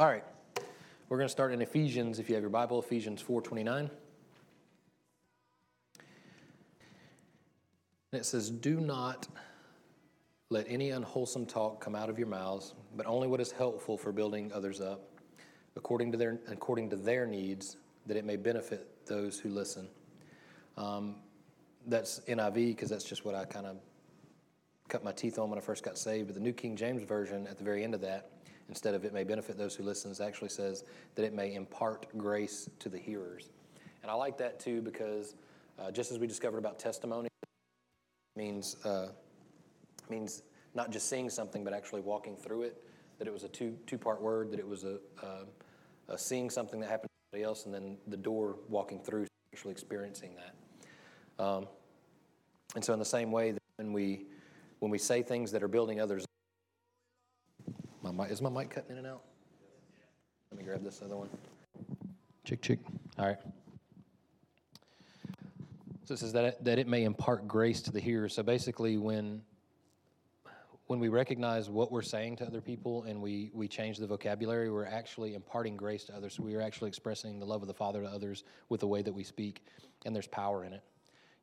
All right. We're going to start in Ephesians, if you have your Bible, Ephesians 4.29. And it says, Do not let any unwholesome talk come out of your mouths, but only what is helpful for building others up, according to their, according to their needs, that it may benefit those who listen. Um, that's NIV because that's just what I kind of cut my teeth on when I first got saved. But the New King James Version, at the very end of that, instead of it may benefit those who listens, actually says that it may impart grace to the hearers. And I like that too because uh, just as we discovered about testimony, means uh, means not just seeing something but actually walking through it. That it was a two two part word. That it was a, a, a seeing something that happened to somebody else, and then the door walking through, actually experiencing that. Um, and so, in the same way, that when we when we say things that are building others my mic, is my mic cutting in and out? Let me grab this other one. Chick, chick. All right. So it says that it, that it may impart grace to the hearer. So basically, when when we recognize what we're saying to other people and we, we change the vocabulary, we're actually imparting grace to others. We are actually expressing the love of the Father to others with the way that we speak, and there's power in it.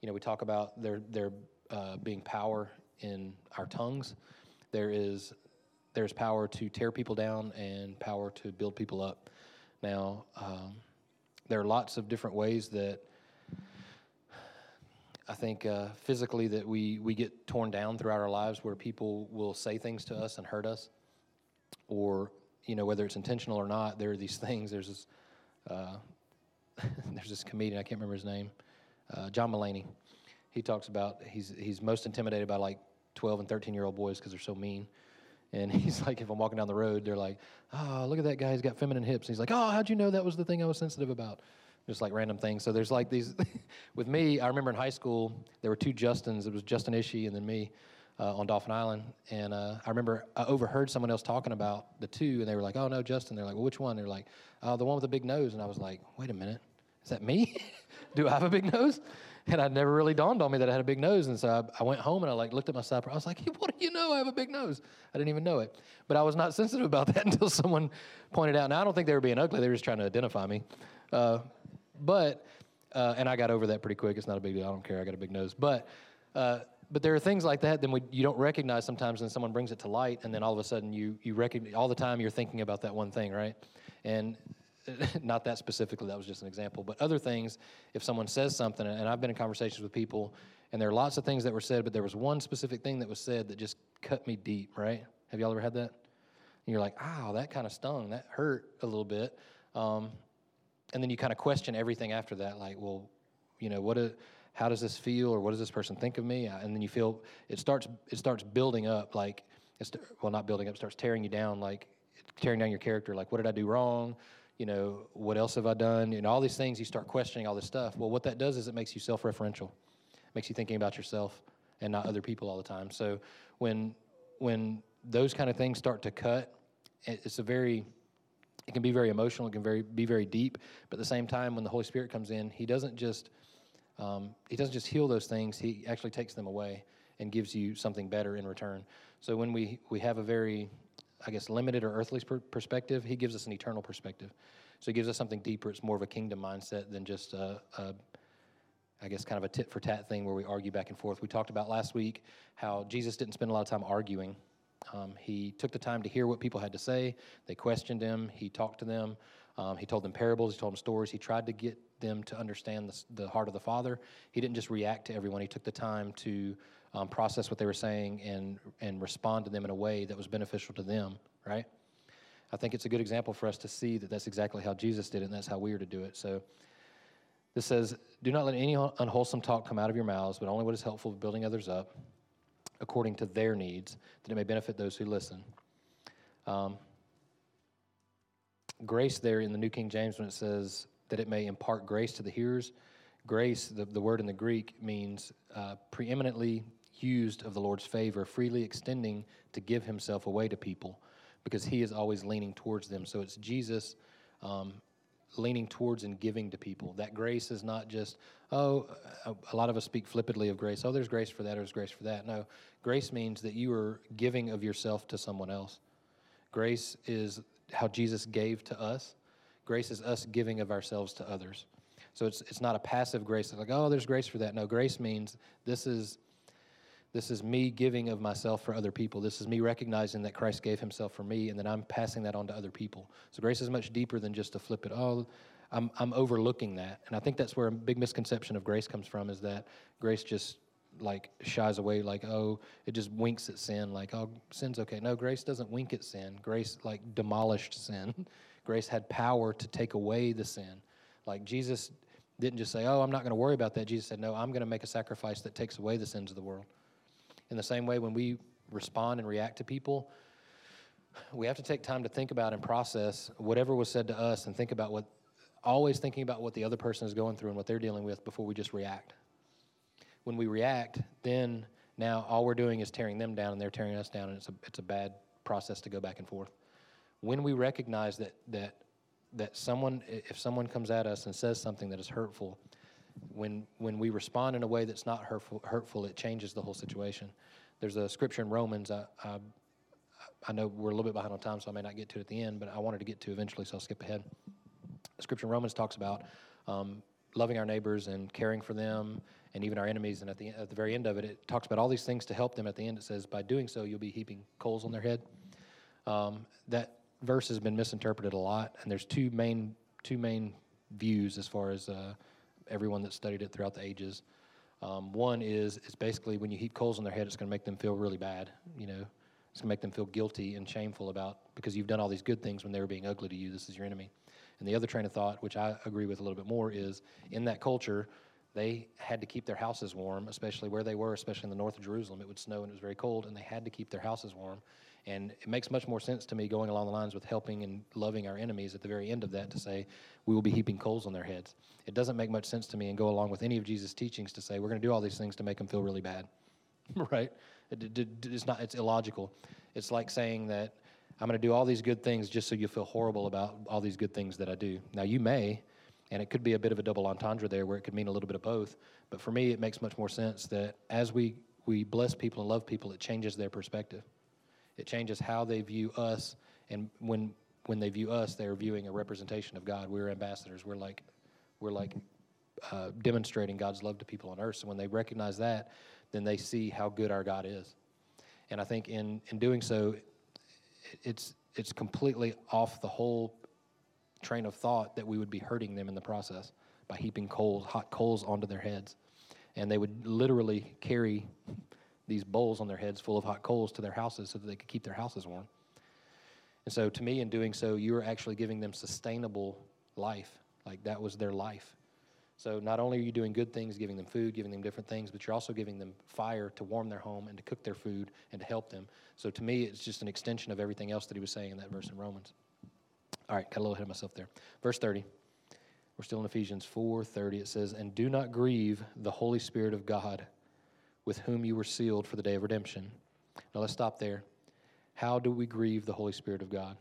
You know, we talk about there there uh, being power in our tongues. There is there's power to tear people down and power to build people up. Now, um, there are lots of different ways that I think uh, physically that we, we get torn down throughout our lives where people will say things to us and hurt us. Or, you know, whether it's intentional or not, there are these things. There's this, uh, there's this comedian, I can't remember his name, uh, John Mulaney. He talks about he's, he's most intimidated by like 12 and 13 year old boys because they're so mean. And he's like, if I'm walking down the road, they're like, oh, look at that guy. He's got feminine hips. And he's like, oh, how'd you know that was the thing I was sensitive about? Just like random things. So there's like these. with me, I remember in high school, there were two Justins. It was Justin Ishii and then me uh, on Dauphin Island. And uh, I remember I overheard someone else talking about the two, and they were like, oh, no, Justin. They're like, well, which one? They're like, oh, the one with the big nose. And I was like, wait a minute. Is that me? Do I have a big nose? And I never really dawned on me that I had a big nose. And so I, I, went home and I like looked at myself. I was like, hey, "What do you know? I have a big nose." I didn't even know it, but I was not sensitive about that until someone pointed out. Now I don't think they were being ugly; they were just trying to identify me. Uh, but uh, and I got over that pretty quick. It's not a big deal. I don't care. I got a big nose, but. Uh, but there are things like that that you don't recognize sometimes, and someone brings it to light, and then all of a sudden you you recognize all the time you're thinking about that one thing, right? And not that specifically, that was just an example, but other things, if someone says something, and I've been in conversations with people, and there are lots of things that were said, but there was one specific thing that was said that just cut me deep, right? Have y'all ever had that? And you're like, oh, that kind of stung, that hurt a little bit. Um, and then you kind of question everything after that, like, well, you know, what? A, how does this feel, or what does this person think of me? And then you feel it starts it starts building up, like, it's, well, not building up, starts tearing you down, like tearing down your character. Like, what did I do wrong? You know, what else have I done? And all these things, you start questioning all this stuff. Well, what that does is it makes you self referential, makes you thinking about yourself and not other people all the time. So when, when those kind of things start to cut, it's a very, it can be very emotional, it can very, be very deep, but at the same time, when the Holy Spirit comes in, He doesn't just, um, He doesn't just heal those things, He actually takes them away and gives you something better in return. So when we, we have a very I guess, limited or earthly per- perspective. He gives us an eternal perspective. So he gives us something deeper. It's more of a kingdom mindset than just a, a I guess, kind of a tit for tat thing where we argue back and forth. We talked about last week how Jesus didn't spend a lot of time arguing. Um, he took the time to hear what people had to say. They questioned him. He talked to them. Um, he told them parables. He told them stories. He tried to get them to understand the, the heart of the Father. He didn't just react to everyone. He took the time to um, process what they were saying and, and respond to them in a way that was beneficial to them, right? I think it's a good example for us to see that that's exactly how Jesus did it, and that's how we are to do it. So this says, Do not let any unwholesome talk come out of your mouths, but only what is helpful for building others up according to their needs, that it may benefit those who listen. Um, grace there in the New King James, when it says that it may impart grace to the hearers, grace, the, the word in the Greek, means uh, preeminently used of the Lord's favor, freely extending to give himself away to people because he is always leaning towards them. So it's Jesus um, leaning towards and giving to people. That grace is not just, oh, a, lot of us speak flippantly of grace. Oh, there's grace for that, there's grace for that. No, grace means that you are giving of yourself to someone else. Grace is how Jesus gave to us. Grace is us giving of ourselves to others. So it's it's not a passive grace like oh there's grace for that. No, grace means this is this is me giving of myself for other people. This is me recognizing that Christ gave himself for me and then I'm passing that on to other people. So grace is much deeper than just to flip it. Oh, I'm, I'm overlooking that. And I think that's where a big misconception of grace comes from is that grace just like shies away, like, oh, it just winks at sin, like, oh, sin's okay. No, grace doesn't wink at sin. Grace, like, demolished sin. grace had power to take away the sin. Like, Jesus didn't just say, oh, I'm not going to worry about that. Jesus said, no, I'm going to make a sacrifice that takes away the sins of the world. In the same way, when we respond and react to people, we have to take time to think about and process whatever was said to us and think about what, always thinking about what the other person is going through and what they're dealing with before we just react. When we react, then now all we're doing is tearing them down and they're tearing us down, and it's a, it's a bad process to go back and forth. When we recognize that, that, that someone, if someone comes at us and says something that is hurtful, when, when we respond in a way that's not hurtful, hurtful, it changes the whole situation. There's a scripture in Romans. I, I, I know we're a little bit behind on time, so I may not get to it at the end, but I wanted to get to eventually, so I'll skip ahead. Scripture in Romans talks about um, loving our neighbors and caring for them and even our enemies. And at the, at the very end of it, it talks about all these things to help them. At the end, it says, by doing so, you'll be heaping coals on their head. Um, that verse has been misinterpreted a lot, and there's two main, two main views as far as uh, everyone that studied it throughout the ages. Um, one is it's basically when you heap coals on their head, it's going to make them feel really bad. You know, it's going to make them feel guilty and shameful about because you've done all these good things when they were being ugly to you. This is your enemy. And the other train of thought, which I agree with a little bit more, is in that culture, they had to keep their houses warm, especially where they were, especially in the north of Jerusalem. It would snow and it was very cold, and they had to keep their houses warm. And it makes much more sense to me going along the lines with helping and loving our enemies at the very end of that to say, we will be heaping coals on their heads. It doesn't make much sense to me and go along with any of Jesus' teachings to say, we're going to do all these things to make them feel really bad. right? It, it, it's not, it's illogical. It's like saying that I'm going to do all these good things just so you feel horrible about all these good things that I do. Now, you may, and it could be a bit of a double entendre there where it could mean a little bit of both. But for me, it makes much more sense that as we, we bless people and love people, it changes their perspective. It changes how they view us, and when when they view us, they're viewing a representation of God. We're ambassadors. We're like we're like uh, demonstrating God's love to people on earth. So when they recognize that, then they see how good our God is. And I think in in doing so, it's it's completely off the whole train of thought that we would be hurting them in the process by heaping coals, hot coals onto their heads. And they would literally carry these bowls on their heads full of hot coals to their houses so that they could keep their houses warm. And so, to me, in doing so, you are actually giving them sustainable life. Like that was their life. So, not only are you doing good things, giving them food, giving them different things, but you're also giving them fire to warm their home and to cook their food and to help them. So, to me, it's just an extension of everything else that he was saying in that verse in Romans. All right, got a little ahead of myself there. Verse 30. We're still in Ephesians 4:30. It says, "And do not grieve the Holy Spirit of God, with whom you were sealed for the day of redemption. Now let's stop there. How do we grieve the Holy Spirit of God?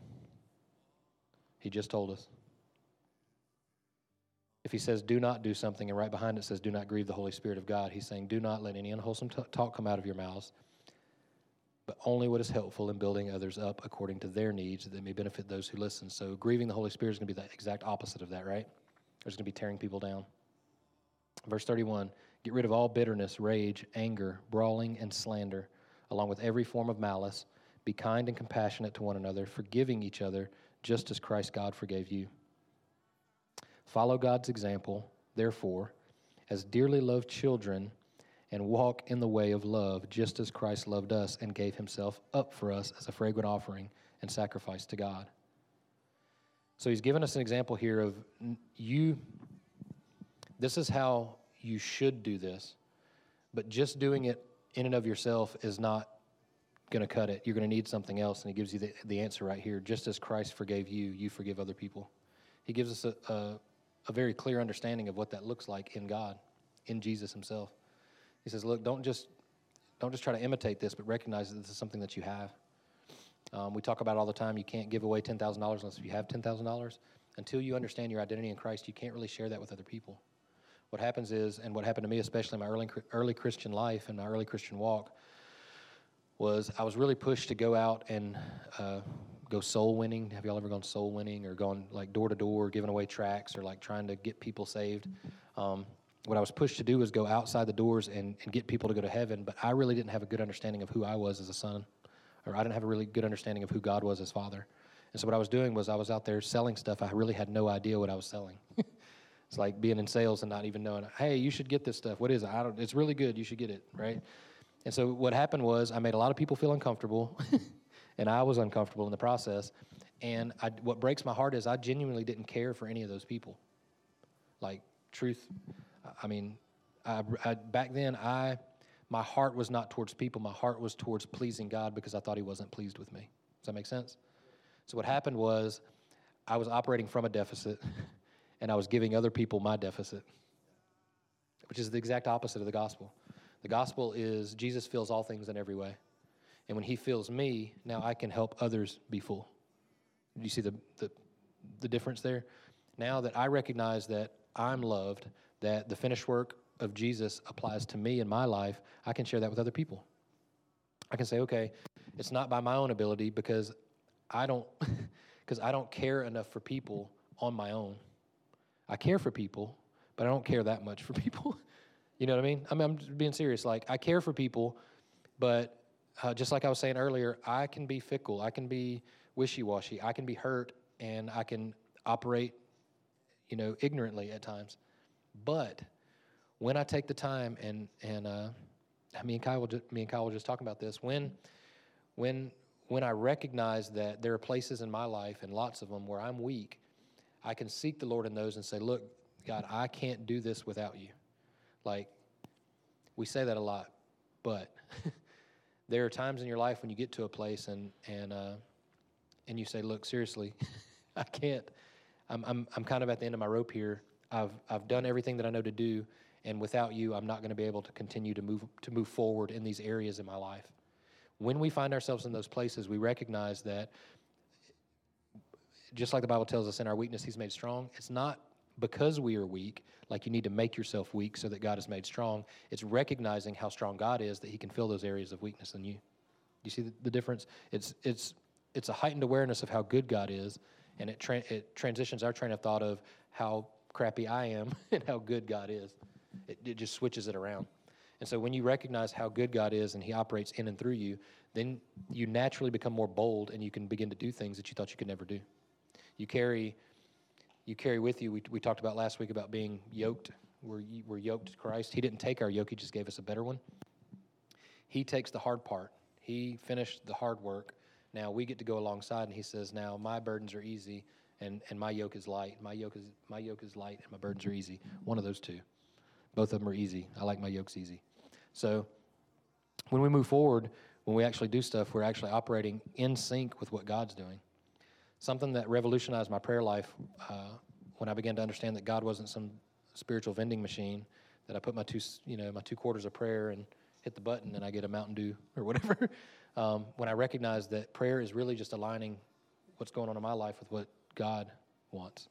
He just told us. If he says, do not do something, and right behind it says, do not grieve the Holy Spirit of God, he's saying, do not let any unwholesome t- talk come out of your mouths, but only what is helpful in building others up according to their needs that may benefit those who listen. So, grieving the Holy Spirit is going to be the exact opposite of that, right? There's going to be tearing people down. Verse 31 Get rid of all bitterness, rage, anger, brawling, and slander, along with every form of malice. Be kind and compassionate to one another, forgiving each other, just as Christ God forgave you. Follow God's example, therefore, as dearly loved children, and walk in the way of love, just as Christ loved us and gave himself up for us as a fragrant offering and sacrifice to God. So he's given us an example here of you. This is how you should do this. But just doing it in and of yourself is not going to cut it. You're going to need something else. And he gives you the, the answer right here. Just as Christ forgave you, you forgive other people. He gives us a, a, a very clear understanding of what that looks like in God, in Jesus himself. He says, look, don't just, don't just try to imitate this, but recognize that this is something that you have. Um, we talk about all the time you can't give away $10,000 unless you have $10,000. Until you understand your identity in Christ, you can't really share that with other people what happens is, and what happened to me, especially in my early, early Christian life and my early Christian walk, was I was really pushed to go out and uh, go soul winning. Have y'all ever gone soul winning or gone like door to door, giving away tracts or like trying to get people saved? Um, what I was pushed to do was go outside the doors and, and get people to go to heaven, but I really didn't have a good understanding of who I was as a son, or I didn't have a really good understanding of who God was as father. And so what I was doing was I was out there selling stuff. I really had no idea what I was selling. it's like being in sales and not even knowing, hey, you should get this stuff. What is it? I don't, it's really good. You should get it, right? And so what happened was I made a lot of people feel uncomfortable, and I was uncomfortable in the process. And I, what breaks my heart is I genuinely didn't care for any of those people. Like, truth, I mean, I, I, back then, I my heart was not towards people. My heart was towards pleasing God because I thought He wasn't pleased with me. Does that make sense? So what happened was, I was operating from a deficit, and I was giving other people my deficit, which is the exact opposite of the gospel. The gospel is Jesus fills all things in every way, and when He fills me, now I can help others be full. Do you see the the, the difference there? Now that I recognize that I'm loved, that the finished work of Jesus applies to me in my life, I can share that with other people. I can say, okay, it's not by my own ability because I don't because I don't care enough for people on my own. I care for people, but I don't care that much for people. you know what I mean? I mean, I'm being serious. Like I care for people, but uh, just like I was saying earlier, I can be fickle. I can be wishy-washy. I can be hurt, and I can operate, you know, ignorantly at times. But when I take the time and and uh, me and Kyle, just, me and Kyle were just talking about this. When when when I recognize that there are places in my life and lots of them where I'm weak, I can seek the Lord in those and say, "Look, God, I can't do this without you." Like we say that a lot, but there are times in your life when you get to a place and and uh, and you say, "Look, seriously, I can't. I'm I'm I'm kind of at the end of my rope here." I've, I've done everything that I know to do, and without you, I'm not going to be able to continue to move, to move forward in these areas in my life. When we find ourselves in those places, we recognize that just like the Bible tells us in our weakness, He's made strong. It's not because we are weak, like you need to make yourself weak so that God is made strong. It's recognizing how strong God is that He can fill those areas of weakness in you. You see the, the difference? It's, it's, it's a heightened awareness of how good God is, and it, tra- it transitions our train of thought of how crappy I am and how good God is. It, it just switches it around. And so when you recognize how good God is and He operates in and through you, then you naturally become more bold and you can begin to do things that you thought you could never do. You carry, you carry with you. We, we talked about last week about being yoked. We're, we're yoked to Christ. He didn't take our yoke; He just gave us a better one. He takes the hard part. He finished the hard work. Now we get to go alongside, and He says, "Now my burdens are easy, and, and my yoke is light. My yoke is my yoke is light and my burdens are easy. One of those two. Both of them are easy. I like my yokes easy. So when we move forward, when we actually do stuff, we're actually operating in sync with what God's doing. Something that revolutionized my prayer life uh, when I began to understand that God wasn't some spiritual vending machine that I put my two, you know, my two quarters of prayer and hit the button and I get a Mountain Dew or whatever. um, when I recognized that prayer is really just aligning what's going on in my life with what God wants.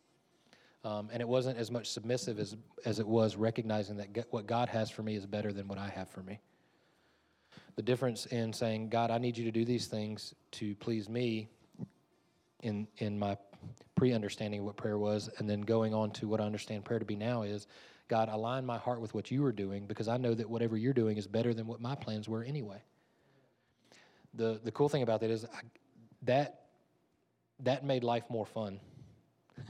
Um, and it wasn't as much submissive as, as it was recognizing that what God has for me is better than what I have for me. The difference in saying, God, I need you to do these things to please me in, in my pre understanding of what prayer was, and then going on to what I understand prayer to be now is, God, align my heart with what you are doing because I know that whatever you're doing is better than what my plans were anyway. The, the cool thing about that is I, that that made life more fun.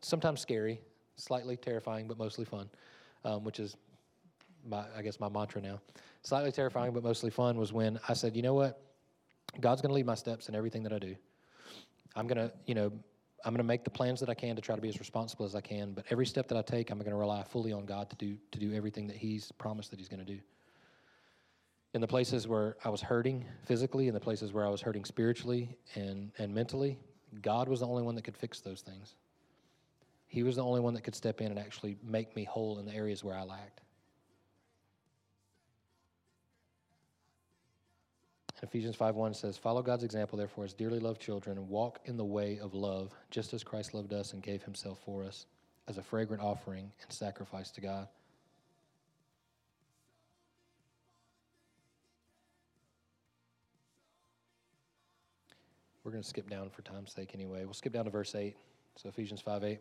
Sometimes scary, slightly terrifying, but mostly fun, um, which is, my, I guess, my mantra now. Slightly terrifying, but mostly fun was when I said, you know what? God's going to lead my steps in everything that I do. I'm going to, you know, I'm going to make the plans that I can to try to be as responsible as I can. But every step that I take, I'm going to rely fully on God to do to do everything that He's promised that He's going to do. In the places where I was hurting physically, in the places where I was hurting spiritually and and mentally, God was the only one that could fix those things. He was the only one that could step in and actually make me whole in the areas where I lacked. Ephesians 5:1 says, "Follow God's example, therefore, as dearly loved children, and walk in the way of love, just as Christ loved us and gave himself for us as a fragrant offering and sacrifice to God." we're going to skip down for time's sake anyway. We'll skip down to verse 8. So Ephesians 5 8.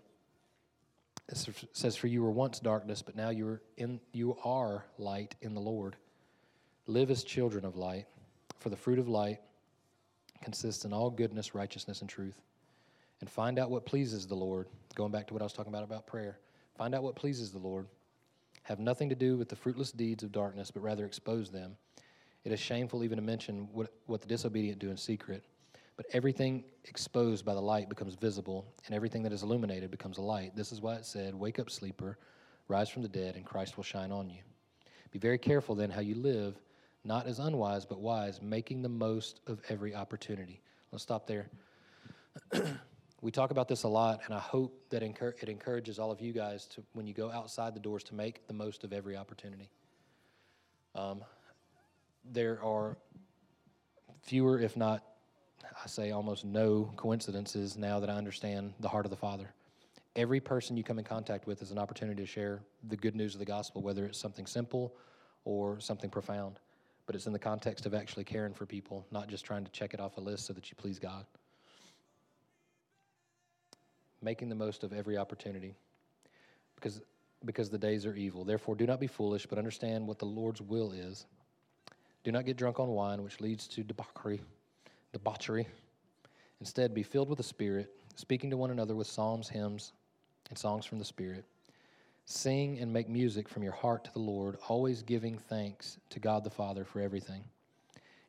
It says, For you were once darkness, but now you are, in, you are light in the Lord. Live as children of light, for the fruit of light consists in all goodness, righteousness, and truth. And find out what pleases the Lord. Going back to what I was talking about about prayer. Find out what pleases the Lord. Have nothing to do with the fruitless deeds of darkness, but rather expose them. It is shameful even to mention what, what the disobedient do in secret. But everything exposed by the light becomes visible, and everything that is illuminated becomes a light. This is why it said, Wake up, sleeper, rise from the dead, and Christ will shine on you. Be very careful then how you live, not as unwise, but wise, making the most of every opportunity. Let's stop there. we talk about this a lot, and I hope that it encourages all of you guys to, when you go outside the doors, to make the most of every opportunity. Um, there are fewer, if not I say almost no coincidences now that I understand the heart of the Father. Every person you come in contact with is an opportunity to share the good news of the gospel, whether it's something simple or something profound. But it's in the context of actually caring for people, not just trying to check it off a list so that you please God. Making the most of every opportunity because, because the days are evil. Therefore, do not be foolish, but understand what the Lord's will is. Do not get drunk on wine, which leads to debauchery debauchery. Instead, be filled with the Spirit, speaking to one another with psalms, hymns, and songs from the Spirit. Sing and make music from your heart to the Lord, always giving thanks to God the Father for everything.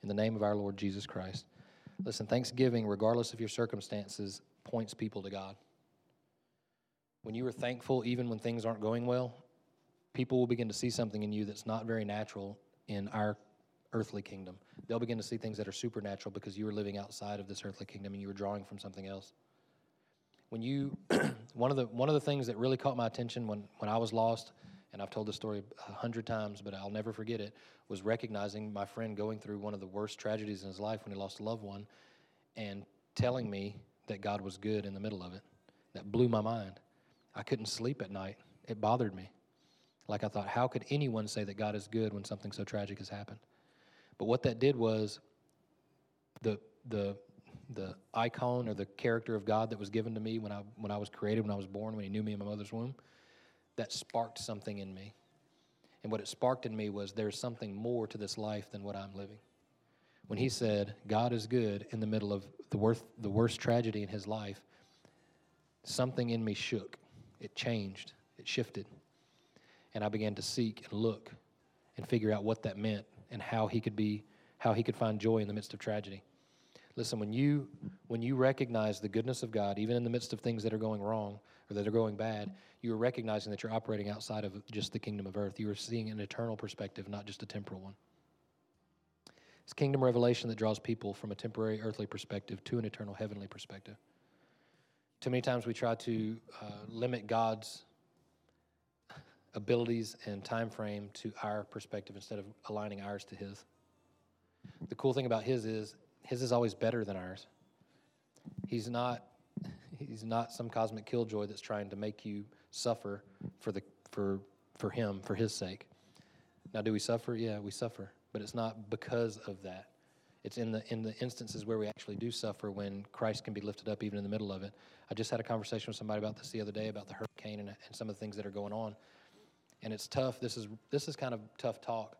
In the name of our Lord Jesus Christ. Listen, thanksgiving, regardless of your circumstances, points people to God. When you are thankful, even when things aren't going well, people will begin to see something in you that's not very natural in our earthly kingdom. They'll begin to see things that are supernatural because you are living outside of this earthly kingdom and you are drawing from something else. When you, one of the one of the things that really caught my attention when when I was lost, and I've told this story a hundred times, but I'll never forget it, was recognizing my friend going through one of the worst tragedies in his life when he lost a loved one, and telling me that God was good in the middle of it. That blew my mind. I couldn't sleep at night. It bothered me. Like I thought, how could anyone say that God is good when something so tragic has happened? But what that did was the the the icon or the character of God that was given to me when I when I was created, when I was born, when He knew me in my mother's womb, that sparked something in me. And what it sparked in me was there's something more to this life than what I'm living. When he said, God is good in the middle of the worst, the worst tragedy in his life, something in me shook. It changed, it shifted. And I began to seek and look and figure out what that meant and how he could be how he could find joy in the midst of tragedy. Listen, when you when you recognize the goodness of God, even in the midst of things that are going wrong or that are going bad, you are recognizing that you're operating outside of just the kingdom of earth. You are seeing an eternal perspective, not just a temporal one. It's kingdom revelation that draws people from a temporary earthly perspective to an eternal heavenly perspective. Too many times we try to uh, limit God's abilities and time frame to our perspective instead of aligning ours to his. The cool thing about his is his is always better than ours. He's not he's not some cosmic killjoy that's trying to make you suffer for the for for him for his sake. Now do we suffer? Yeah, we suffer, but it's not because of that. It's in the in the instances where we actually do suffer when Christ can be lifted up even in the middle of it. I just had a conversation with somebody about this the other day about the hurricane and, and some of the things that are going on and it's tough. This is this is kind of tough talk,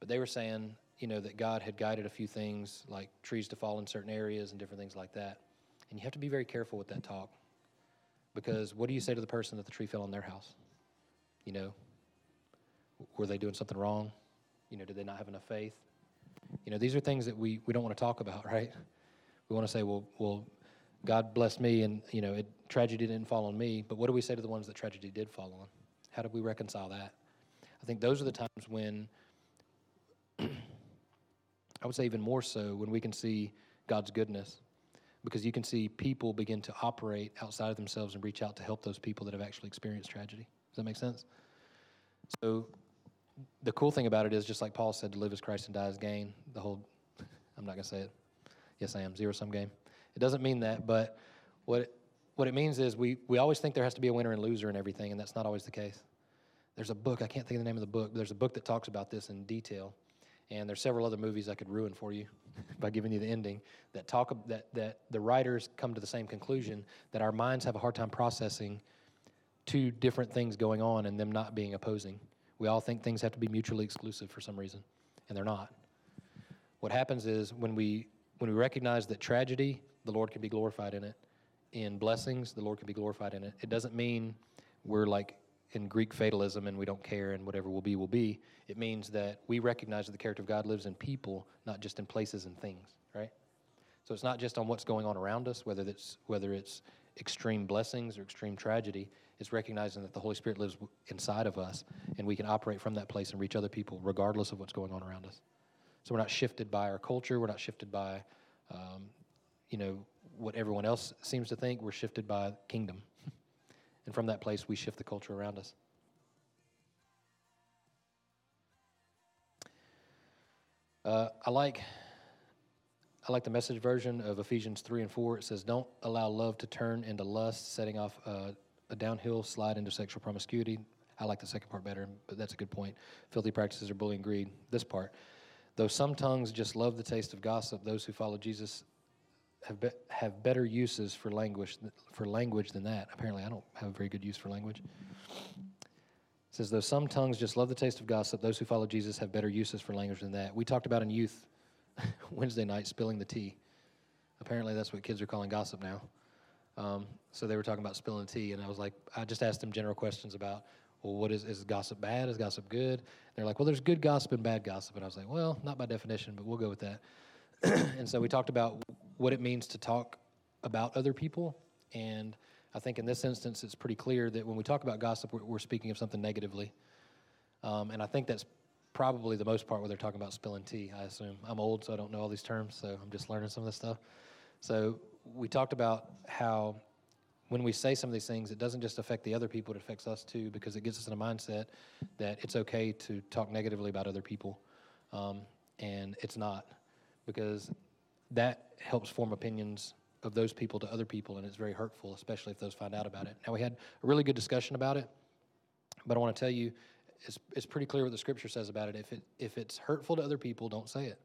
but they were saying, you know, that God had guided a few things like trees to fall in certain areas and different things like that. And you have to be very careful with that talk, because what do you say to the person that the tree fell on their house? You know, were they doing something wrong? You know, did they not have enough faith? You know, these are things that we, we don't want to talk about, right? We want to say, well, well, God blessed me, and you know, it, tragedy didn't fall on me. But what do we say to the ones that tragedy did fall on? How do we reconcile that? I think those are the times when, would say even more so, when we can see God's goodness. Because you can see people begin to operate outside of themselves and reach out to help those people that have actually experienced tragedy. Does that make sense? So, the cool thing about it is, just like Paul said, to live as Christ and die as gain. The whole, I'm not going to say it. Yes, I am. Zero sum game. It doesn't mean that, but what it, what it means is we, we always think there has to be a winner and loser and everything, and that's not always the case. There's a book, I can't think of the name of the book, but there's a book that talks about this in detail. And there's several other movies I could ruin for you by giving you the ending that talk that that the writers come to the same conclusion that our minds have a hard time processing two different things going on and them not being opposing. We all think things have to be mutually exclusive for some reason, and they're not. What happens is when we when we recognize that tragedy, the Lord can be glorified in it. In blessings, the Lord can be glorified in it. It doesn't mean we're like in Greek fatalism and we don't care and whatever will be will be. It means that we recognize that the character of God lives in people, not just in places and things, right? So it's not just on what's going on around us, whether it's whether it's extreme blessings or extreme tragedy. It's recognizing that the Holy Spirit lives inside of us, and we can operate from that place and reach other people, regardless of what's going on around us. So we're not shifted by our culture. We're not shifted by, um, you know, what everyone else seems to think. We're shifted by kingdom, and from that place, we shift the culture around us. Uh, I like I like the message version of Ephesians 3 and 4. It says, Don't allow love to turn into lust, setting off uh, a downhill slide into sexual promiscuity. I like the second part better, but that's a good point. Filthy practices are bullying greed. This part. Though some tongues just love the taste of gossip, those who follow Jesus have, be- have better uses for language, for language than that. Apparently, I don't have a very good use for language. It says, Though some tongues just love the taste of gossip, those who follow Jesus have better uses for language than that. We talked about in youth Wednesday night spilling the tea. Apparently, that's what kids are calling gossip now. Um, so they were talking about spilling tea, and I was like, I just asked them general questions about, well, what is is gossip bad? Is gossip good? they're like, well, there's good gossip and bad gossip, and I was like, well, not by definition, but we'll go with that. and so we talked about what it means to talk about other people, and I think in this instance, it's pretty clear that when we talk about gossip, we're, we're speaking of something negatively, um, and I think that's probably the most part where they're talking about spilling tea. I assume I'm old, so I don't know all these terms, so I'm just learning some of this stuff. So we talked about how when we say some of these things, it doesn't just affect the other people, it affects us too, because it gets us in a mindset that it's okay to talk negatively about other people. Um, and it's not, because that helps form opinions of those people to other people, and it's very hurtful, especially if those find out about it. Now, we had a really good discussion about it, but I want to tell you, it's, it's pretty clear what the scripture says about it. If, it. if it's hurtful to other people, don't say it.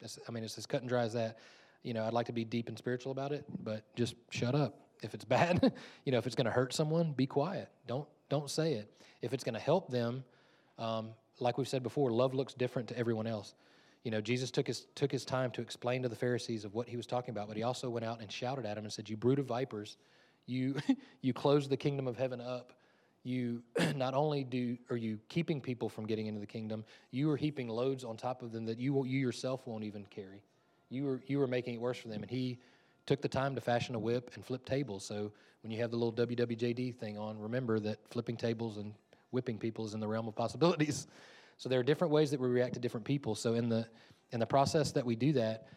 That's, I mean, it's as cut and dry as that. You know, I'd like to be deep and spiritual about it, but just shut up. If it's bad, you know, if it's going to hurt someone, be quiet. Don't don't say it. If it's going to help them, um, like we've said before, love looks different to everyone else. You know, Jesus took his took his time to explain to the Pharisees of what he was talking about, but he also went out and shouted at them and said, "You brood of vipers, you you close the kingdom of heaven up." you not only do are you keeping people from getting into the kingdom, you are heaping loads on top of them that you you yourself won't even carry. You were you were making it worse for them, and he took the time to fashion a whip and flip tables. So when you have the little WWJD thing on, remember that flipping tables and whipping people is in the realm of possibilities. So there are different ways that we react to different people. So in the in the process that we do that,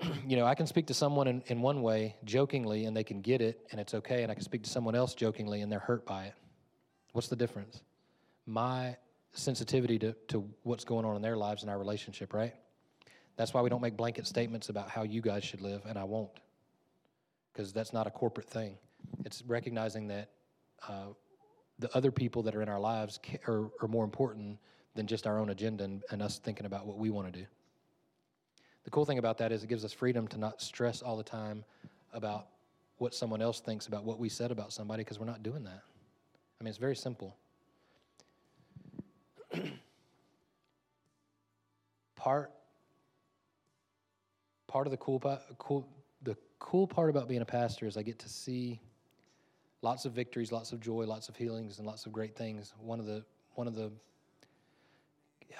you know, I can speak to someone in, in one way jokingly and they can get it and it's okay, and I can speak to someone else jokingly and they're hurt by it. What's the difference? My sensitivity to, to what's going on in their lives and our relationship, right? That's why we don't make blanket statements about how you guys should live, and I won't, because that's not a corporate thing. It's recognizing that uh, the other people that are in our lives are, are more important than just our own agenda and, and us thinking about what we want to do. The cool thing about that is it gives us freedom to not stress all the time about what someone else thinks about what we said about somebody because we're not doing that. I mean, it's very simple. part part of the cool, cool the cool part about being a pastor is I get to see lots of victories, lots of joy, lots of healings, and lots of great things. One of the one of the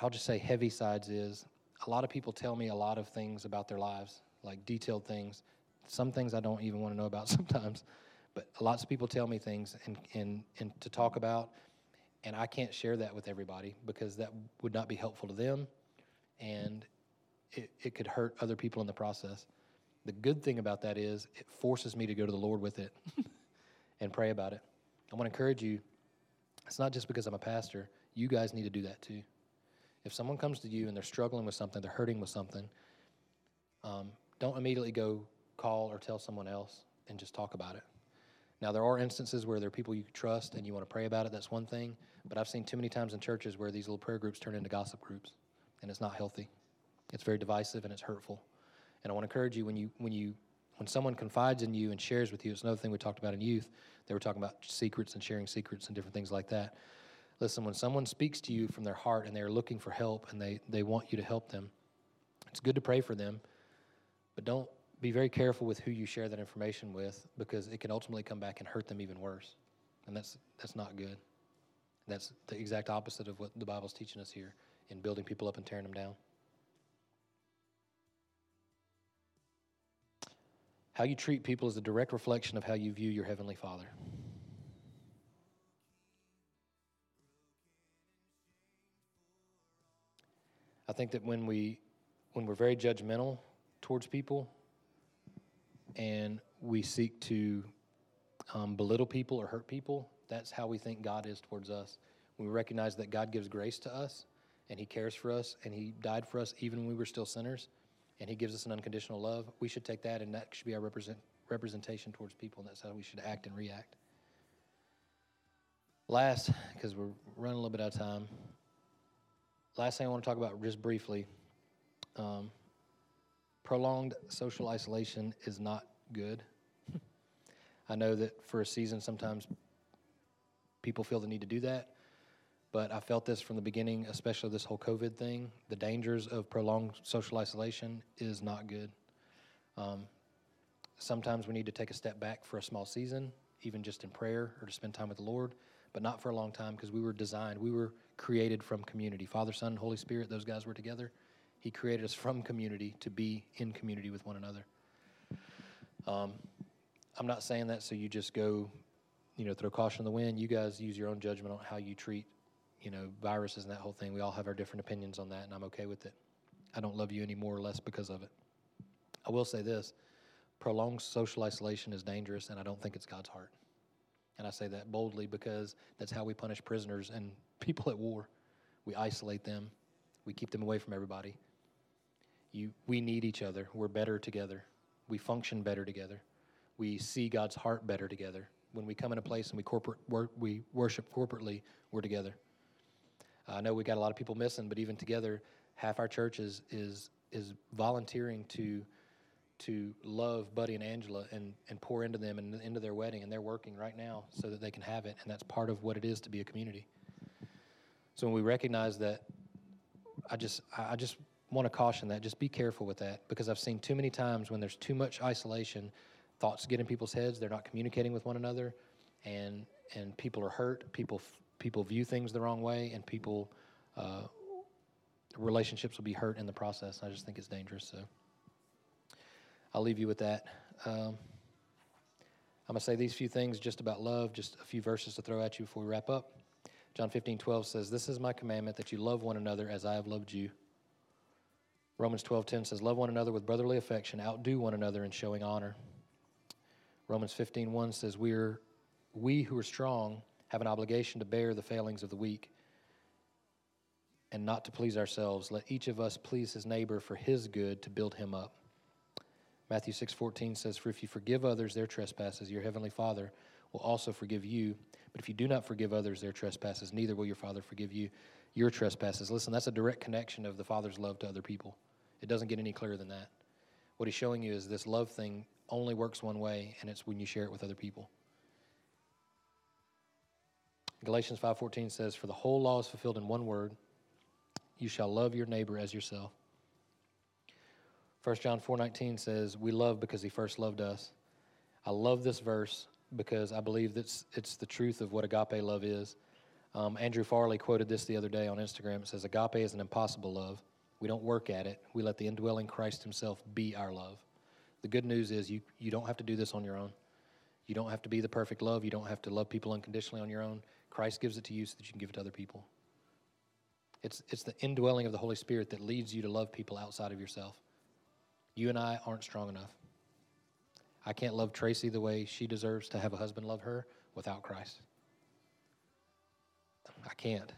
I'll just say heavy sides is a lot of people tell me a lot of things about their lives, like detailed things. Some things I don't even want to know about sometimes, but lots of people tell me things and, and, and to talk about, and I can't share that with everybody because that would not be helpful to them, and it, it could hurt other people in the process. The good thing about that is it forces me to go to the Lord with it and pray about it. I want to encourage you. It's not just because I'm a pastor. You guys need to do that too. If someone comes to you and they're struggling with something, they're hurting with something, um, don't immediately go call or tell someone else and just talk about it. Now, there are instances where there are people you trust and you want to pray about it. That's one thing. But I've seen too many times in churches where these little prayer groups turn into gossip groups and it's not healthy. It's very divisive and it's hurtful. And I want to encourage you when you when you when someone confides in you and shares with you, it's another thing we talked about in youth. They were talking about secrets and sharing secrets and different things like that. Listen, when someone speaks to you from their heart and they're looking for help and they, they want you to help them, it's good to pray for them, but don't be very careful with who you share that information with because it can ultimately come back and hurt them even worse. And that's that's not good. That's the exact opposite of what the Bible's teaching us here in building people up and tearing them down. How you treat people is a direct reflection of how you view your Heavenly Father. I think that when we when we're very judgmental towards people and we seek to um, belittle people or hurt people, that's how we think God is towards us. we recognize that God gives grace to us and He cares for us and He died for us even when we were still sinners and He gives us an unconditional love, we should take that and that should be our represent, representation towards people, and that's how we should act and react. Last, because we're running a little bit out of time, last thing I want to talk about just briefly um, prolonged social isolation is not good. I know that for a season, sometimes people feel the need to do that. But I felt this from the beginning, especially this whole COVID thing. The dangers of prolonged social isolation is not good. Um, sometimes we need to take a step back for a small season, even just in prayer or to spend time with the Lord, but not for a long time because we were designed, we were created from community. Father, Son, Holy Spirit, those guys were together. He created us from community to be in community with one another. Um, I'm not saying that so you just go, you know, throw caution in the wind. You guys use your own judgment on how you treat you know, viruses and that whole thing. We all have our different opinions on that, and I'm okay with it. I don't love you any more or less because of it. I will say this prolonged social isolation is dangerous, and I don't think it's God's heart. And I say that boldly because that's how we punish prisoners and people at war. We isolate them, we keep them away from everybody. You, we need each other. We're better together. We function better together. We see God's heart better together. When we come in a place and we corporate we worship corporately, we're together. I know we got a lot of people missing, but even together, half our church is is is volunteering to to love Buddy and Angela and, and pour into them and into their wedding, and they're working right now so that they can have it, and that's part of what it is to be a community. So when we recognize that, I just I just want to caution that just be careful with that because I've seen too many times when there's too much isolation, thoughts get in people's heads, they're not communicating with one another, and and people are hurt, people people view things the wrong way, and people uh, relationships will be hurt in the process. I just think it's dangerous. So I'll leave you with that. Um, I'm going to say these few things just about love, just a few verses to throw at you before we wrap up. John 15, 12 says, This is my commandment that you love one another as I have loved you. Romans 12, 10 says, Love one another with brotherly affection, outdo one another in showing honor. Romans 15, 1 says, We, are, we who are strong have an obligation to bear the failings of the weak and not to please ourselves. Let each of us please his neighbor for his good to build him up. Matthew 6:14 says, "For if you forgive others their trespasses, your heavenly Father will also forgive you. But if you do not forgive others their trespasses, neither will your Father forgive you your trespasses." Listen, that's a direct connection of the Father's love to other people. It doesn't get any clearer than that. What he's showing you is this love thing only works one way, and it's when you share it with other people. Galatians 5:14 says, "For the whole law is fulfilled in one word: you shall love your neighbor as yourself." 1 John 4:19 says, "We love because he first loved us." I love this verse because I believe that it's the truth of what agape love is. Um, Andrew Farley quoted this the other day on Instagram. It says, Agape is an impossible love. We don't work at it. We let the indwelling Christ Himself be our love. The good news is you, you don't have to do this on your own. You don't have to be the perfect love. You don't have to love people unconditionally on your own. Christ gives it to you so that you can give it to other people. It's, it's the indwelling of the Holy Spirit that leads you to love people outside of yourself. You and I aren't strong enough. I can't love Tracy the way she deserves to have a husband love her without Christ. I can't.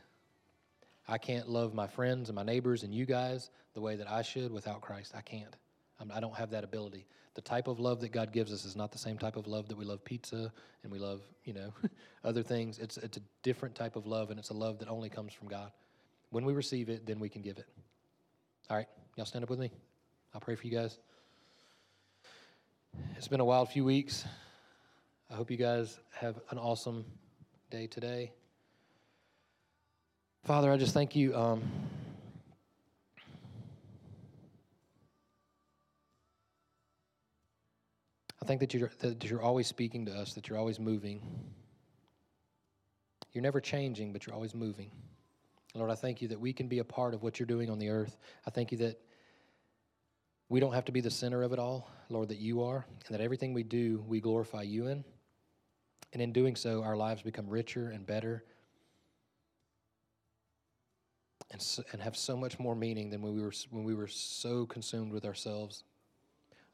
I can't love my friends and my neighbors and you guys the way that I should without Christ. I can't. I'm, do not have that ability. The type of love that God gives us is not the same type of love that we love pizza and we love, you know, other things. It's, it's a different type of love, and it's a love that only comes from God. When we receive it, then we can give it. All right, y'all stand up with me. I'll pray for you guys. It's been a wild few weeks. I hope you guys have an awesome day today. Father, I just thank you. Um, think that you're, that you're always speaking to us, that you're always moving. You're never changing, but you're always moving. Lord, I thank you that we can be a part of what you're doing on the earth. I thank you that we don't have to be the center of it all, Lord, that you are, and that everything we do, we glorify you in. And in doing so, our lives become richer and better and, so, and have so much more meaning than when we, were, when we were so consumed with ourselves.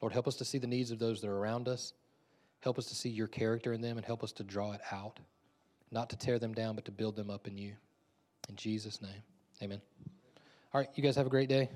Lord, help us to see the needs of those that are around us. Help us to see your character in them and help us to draw it out, not to tear them down, but to build them up in you. In Jesus' name, amen. All right, you guys have a great day.